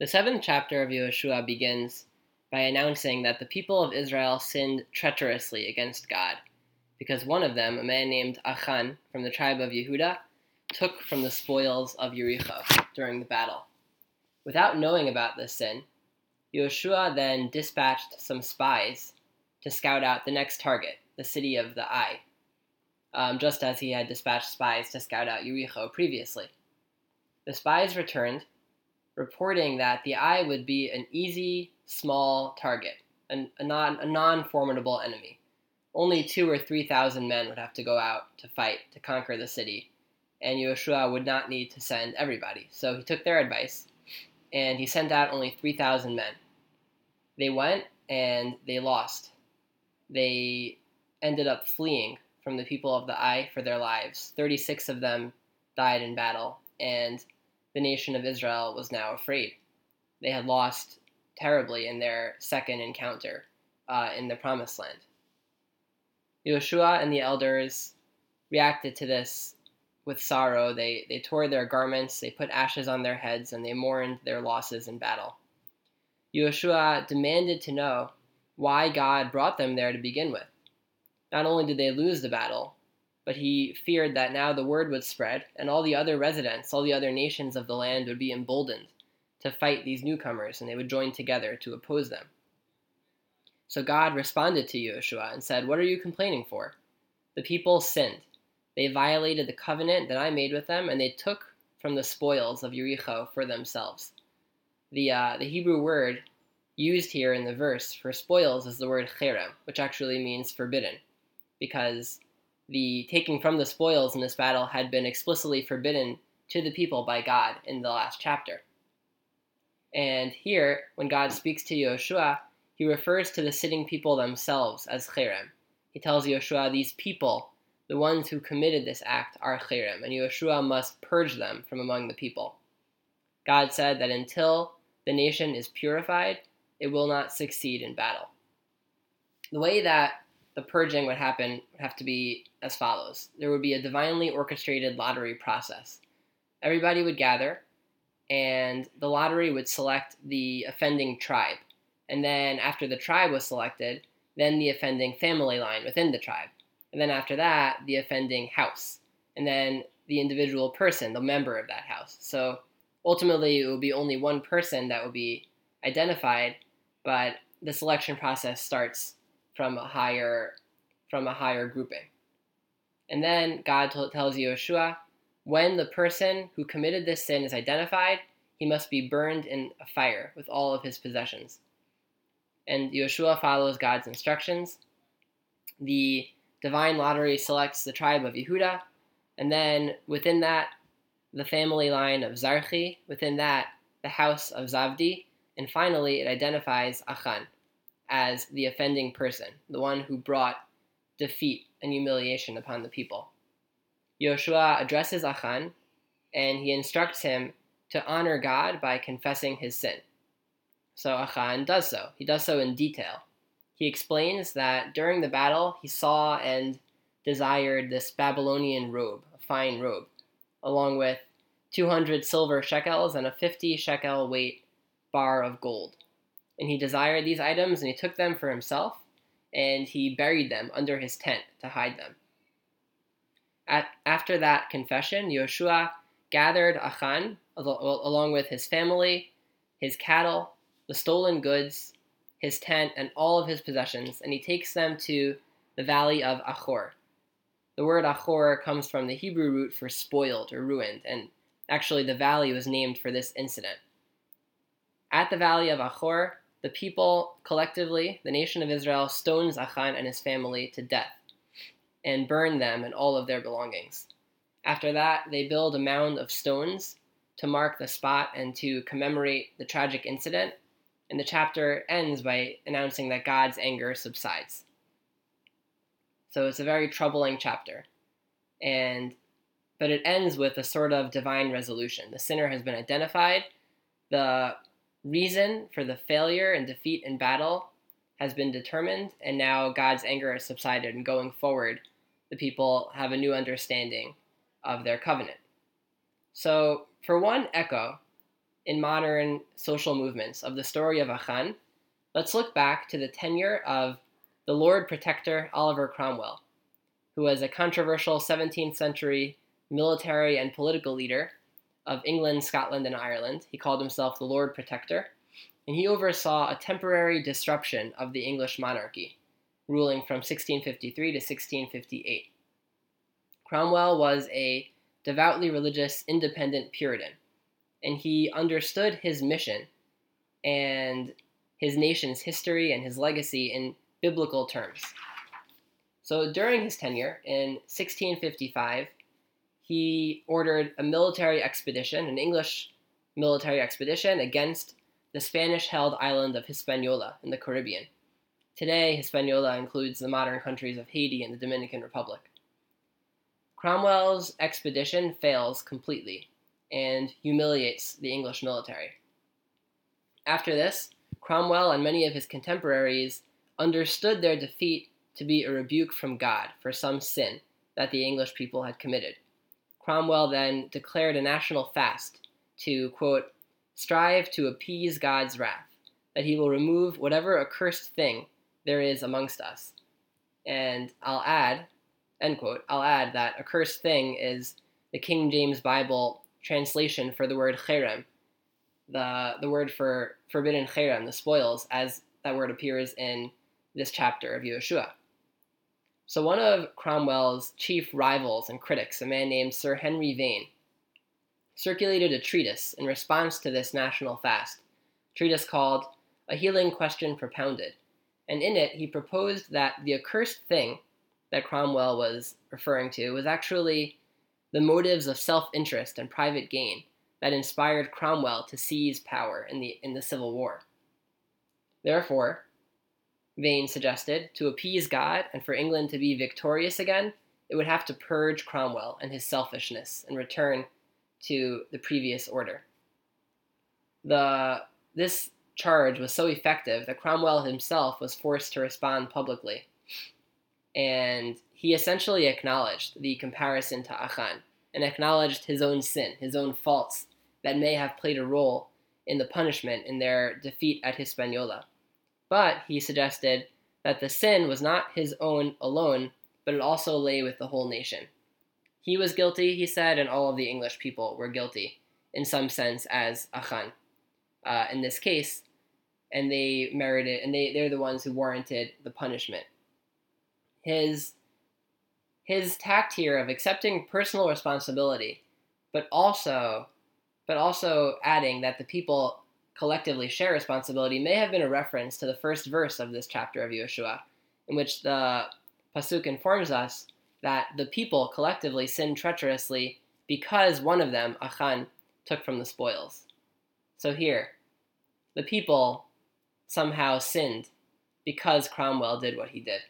The seventh chapter of Yehoshua begins by announcing that the people of Israel sinned treacherously against God, because one of them, a man named Achan from the tribe of Yehuda, took from the spoils of Jericho during the battle. Without knowing about this sin, Yehoshua then dispatched some spies to scout out the next target, the city of the Ai, um, just as he had dispatched spies to scout out Jericho previously. The spies returned reporting that the Ai would be an easy, small target, an, a, non, a non-formidable enemy. Only two or three thousand men would have to go out to fight to conquer the city, and Yehoshua would not need to send everybody. So he took their advice, and he sent out only 3,000 men. They went, and they lost. They ended up fleeing from the people of the Ai for their lives. 36 of them died in battle, and the nation of Israel was now afraid. They had lost terribly in their second encounter uh, in the Promised Land. Yehoshua and the elders reacted to this with sorrow. They, they tore their garments, they put ashes on their heads, and they mourned their losses in battle. Yehoshua demanded to know why God brought them there to begin with. Not only did they lose the battle, but he feared that now the word would spread, and all the other residents, all the other nations of the land would be emboldened to fight these newcomers, and they would join together to oppose them. So God responded to Yehoshua and said, What are you complaining for? The people sinned. They violated the covenant that I made with them, and they took from the spoils of Jericho for themselves. The, uh, the Hebrew word used here in the verse for spoils is the word cherem, which actually means forbidden, because the taking from the spoils in this battle had been explicitly forbidden to the people by God in the last chapter. And here, when God speaks to Yehoshua, he refers to the sitting people themselves as cherem. He tells Yehoshua, these people, the ones who committed this act, are cherem, and Yehoshua must purge them from among the people. God said that until the nation is purified, it will not succeed in battle. The way that the purging would happen would have to be as follows there would be a divinely orchestrated lottery process. Everybody would gather, and the lottery would select the offending tribe. And then, after the tribe was selected, then the offending family line within the tribe. And then, after that, the offending house. And then the individual person, the member of that house. So ultimately, it would be only one person that would be identified, but the selection process starts from a higher from a higher grouping. And then God t- tells Yehoshua, when the person who committed this sin is identified, he must be burned in a fire with all of his possessions. And Yehoshua follows God's instructions. The divine lottery selects the tribe of Yehuda, and then within that, the family line of Zarchi, within that, the house of Zavdi, and finally, it identifies Achan, as the offending person, the one who brought defeat and humiliation upon the people. Yehoshua addresses Achan and he instructs him to honor God by confessing his sin. So Achan does so. He does so in detail. He explains that during the battle he saw and desired this Babylonian robe, a fine robe, along with 200 silver shekels and a 50 shekel weight bar of gold and he desired these items, and he took them for himself, and he buried them under his tent to hide them. At, after that confession, Yehoshua gathered Achan along with his family, his cattle, the stolen goods, his tent, and all of his possessions, and he takes them to the valley of Achor. The word Achor comes from the Hebrew root for spoiled or ruined, and actually the valley was named for this incident. At the valley of Achor, the people collectively, the nation of Israel, stones Achan and his family to death and burn them and all of their belongings. After that, they build a mound of stones to mark the spot and to commemorate the tragic incident, and the chapter ends by announcing that God's anger subsides. So it's a very troubling chapter. And but it ends with a sort of divine resolution. The sinner has been identified, the reason for the failure and defeat in battle has been determined, and now God's anger has subsided, and going forward, the people have a new understanding of their covenant. So, for one echo, in modern social movements of the story of Achan, let's look back to the tenure of the Lord Protector Oliver Cromwell, who was a controversial 17th century military and political leader of England, Scotland, and Ireland. He called himself the Lord Protector, and he oversaw a temporary disruption of the English monarchy, ruling from 1653 to 1658. Cromwell was a devoutly religious, independent Puritan, and he understood his mission and his nation's history and his legacy in biblical terms. So during his tenure in 1655, he ordered a military expedition, an English military expedition, against the Spanish held island of Hispaniola in the Caribbean. Today, Hispaniola includes the modern countries of Haiti and the Dominican Republic. Cromwell's expedition fails completely and humiliates the English military. After this, Cromwell and many of his contemporaries understood their defeat to be a rebuke from God for some sin that the English people had committed. Cromwell then declared a national fast to, quote, strive to appease God's wrath, that he will remove whatever accursed thing there is amongst us. And I'll add, end quote, I'll add that accursed thing is the King James Bible translation for the word cherem, the, the word for forbidden cherem, the spoils, as that word appears in this chapter of Yeshua. So one of Cromwell's chief rivals and critics, a man named Sir Henry Vane, circulated a treatise in response to this national fast, treatise called A Healing Question Propounded. And in it, he proposed that the accursed thing that Cromwell was referring to was actually the motives of self interest and private gain that inspired Cromwell to seize power in the, in the Civil War. Therefore, Vane suggested, to appease God and for England to be victorious again, it would have to purge Cromwell and his selfishness and return to the previous order. The, this charge was so effective that Cromwell himself was forced to respond publicly. And he essentially acknowledged the comparison to Achan and acknowledged his own sin, his own faults that may have played a role in the punishment in their defeat at Hispaniola. But he suggested that the sin was not his own alone, but it also lay with the whole nation. He was guilty, he said, and all of the English people were guilty, in some sense, as Achan. Uh, in this case, and they merited, and they, they're the ones who warranted the punishment. His, his tact here of accepting personal responsibility, but also, but also adding that the people collectively share responsibility may have been a reference to the first verse of this chapter of Yeshua, in which the Pasuk informs us that the people collectively sinned treacherously because one of them, Achan, took from the spoils. So here, the people somehow sinned because Cromwell did what he did.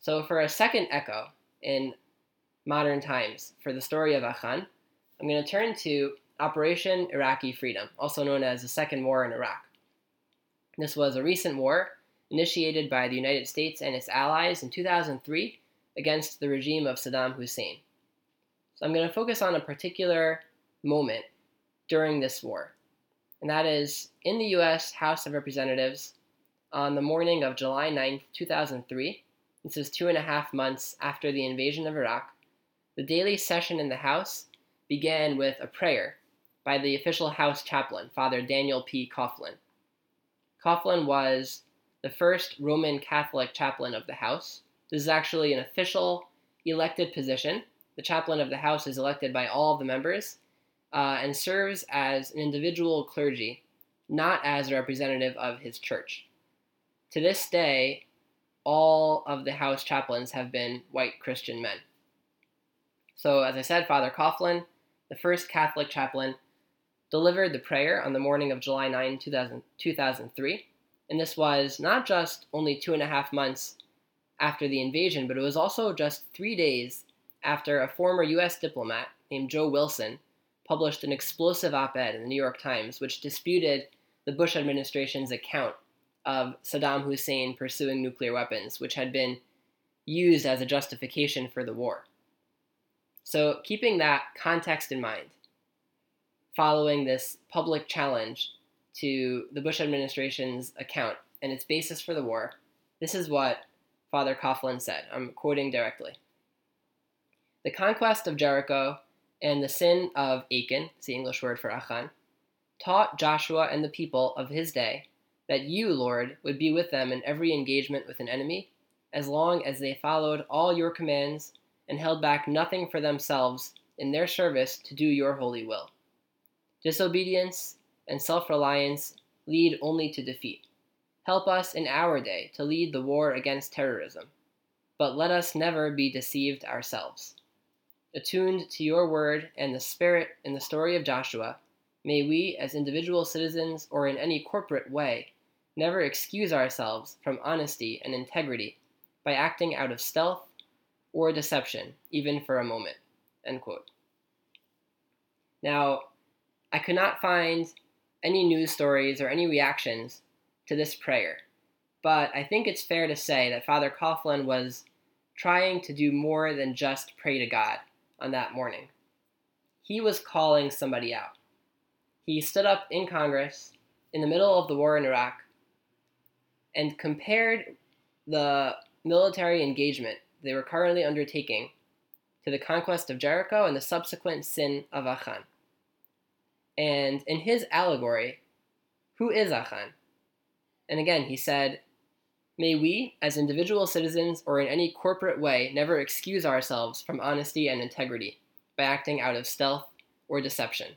So, for a second echo in modern times for the story of Achan, I'm going to turn to Operation Iraqi Freedom, also known as the Second War in Iraq. This was a recent war initiated by the United States and its allies in 2003 against the regime of Saddam Hussein. So I'm going to focus on a particular moment during this war, and that is in the U.S. House of Representatives on the morning of July 9, 2003. This is two and a half months after the invasion of Iraq. The daily session in the House began with a prayer by the official House chaplain, Father Daniel P. Coughlin. Coughlin was the first Roman Catholic chaplain of the House. This is actually an official elected position. The chaplain of the House is elected by all of the members uh, and serves as an individual clergy, not as a representative of his church. To this day, all of the House chaplains have been white Christian men. So, as I said, Father Coughlin, the first Catholic chaplain, delivered the prayer on the morning of July 9, 2000, 2003. And this was not just only two and a half months after the invasion, but it was also just three days after a former U.S. diplomat named Joe Wilson published an explosive op ed in the New York Times which disputed the Bush administration's account of Saddam Hussein pursuing nuclear weapons, which had been used as a justification for the war. So, keeping that context in mind, following this public challenge to the Bush administration's account and its basis for the war, this is what Father Coughlin said. I'm quoting directly. The conquest of Jericho and the sin of Achan, the English word for Achan, taught Joshua and the people of his day that you, Lord, would be with them in every engagement with an enemy, as long as they followed all your commands and held back nothing for themselves in their service to do your holy will. Disobedience and self reliance lead only to defeat. Help us in our day to lead the war against terrorism, but let us never be deceived ourselves. Attuned to your word and the spirit in the story of Joshua, may we, as individual citizens or in any corporate way, never excuse ourselves from honesty and integrity by acting out of stealth or deception, even for a moment. Now, I could not find any news stories or any reactions to this prayer, but I think it's fair to say that Father Coughlin was trying to do more than just pray to God on that morning. He was calling somebody out. He stood up in Congress in the middle of the war in Iraq and compared the military engagement they were currently undertaking to the conquest of Jericho and the subsequent sin of Achan. And in his allegory, who is Achan? And again, he said, May we, as individual citizens or in any corporate way, never excuse ourselves from honesty and integrity by acting out of stealth or deception.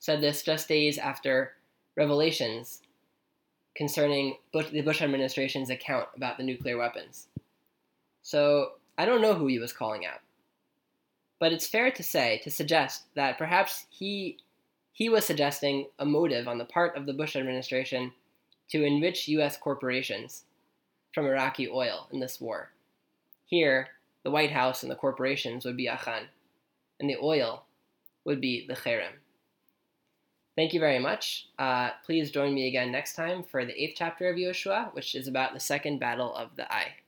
Said this just days after revelations concerning Bush, the Bush administration's account about the nuclear weapons. So I don't know who he was calling out. But it's fair to say, to suggest that perhaps he, he was suggesting a motive on the part of the Bush administration to enrich U.S. corporations from Iraqi oil in this war. Here, the White House and the corporations would be Achan, and the oil would be the Cherem. Thank you very much. Uh, please join me again next time for the eighth chapter of Yoshua, which is about the second battle of the Ai.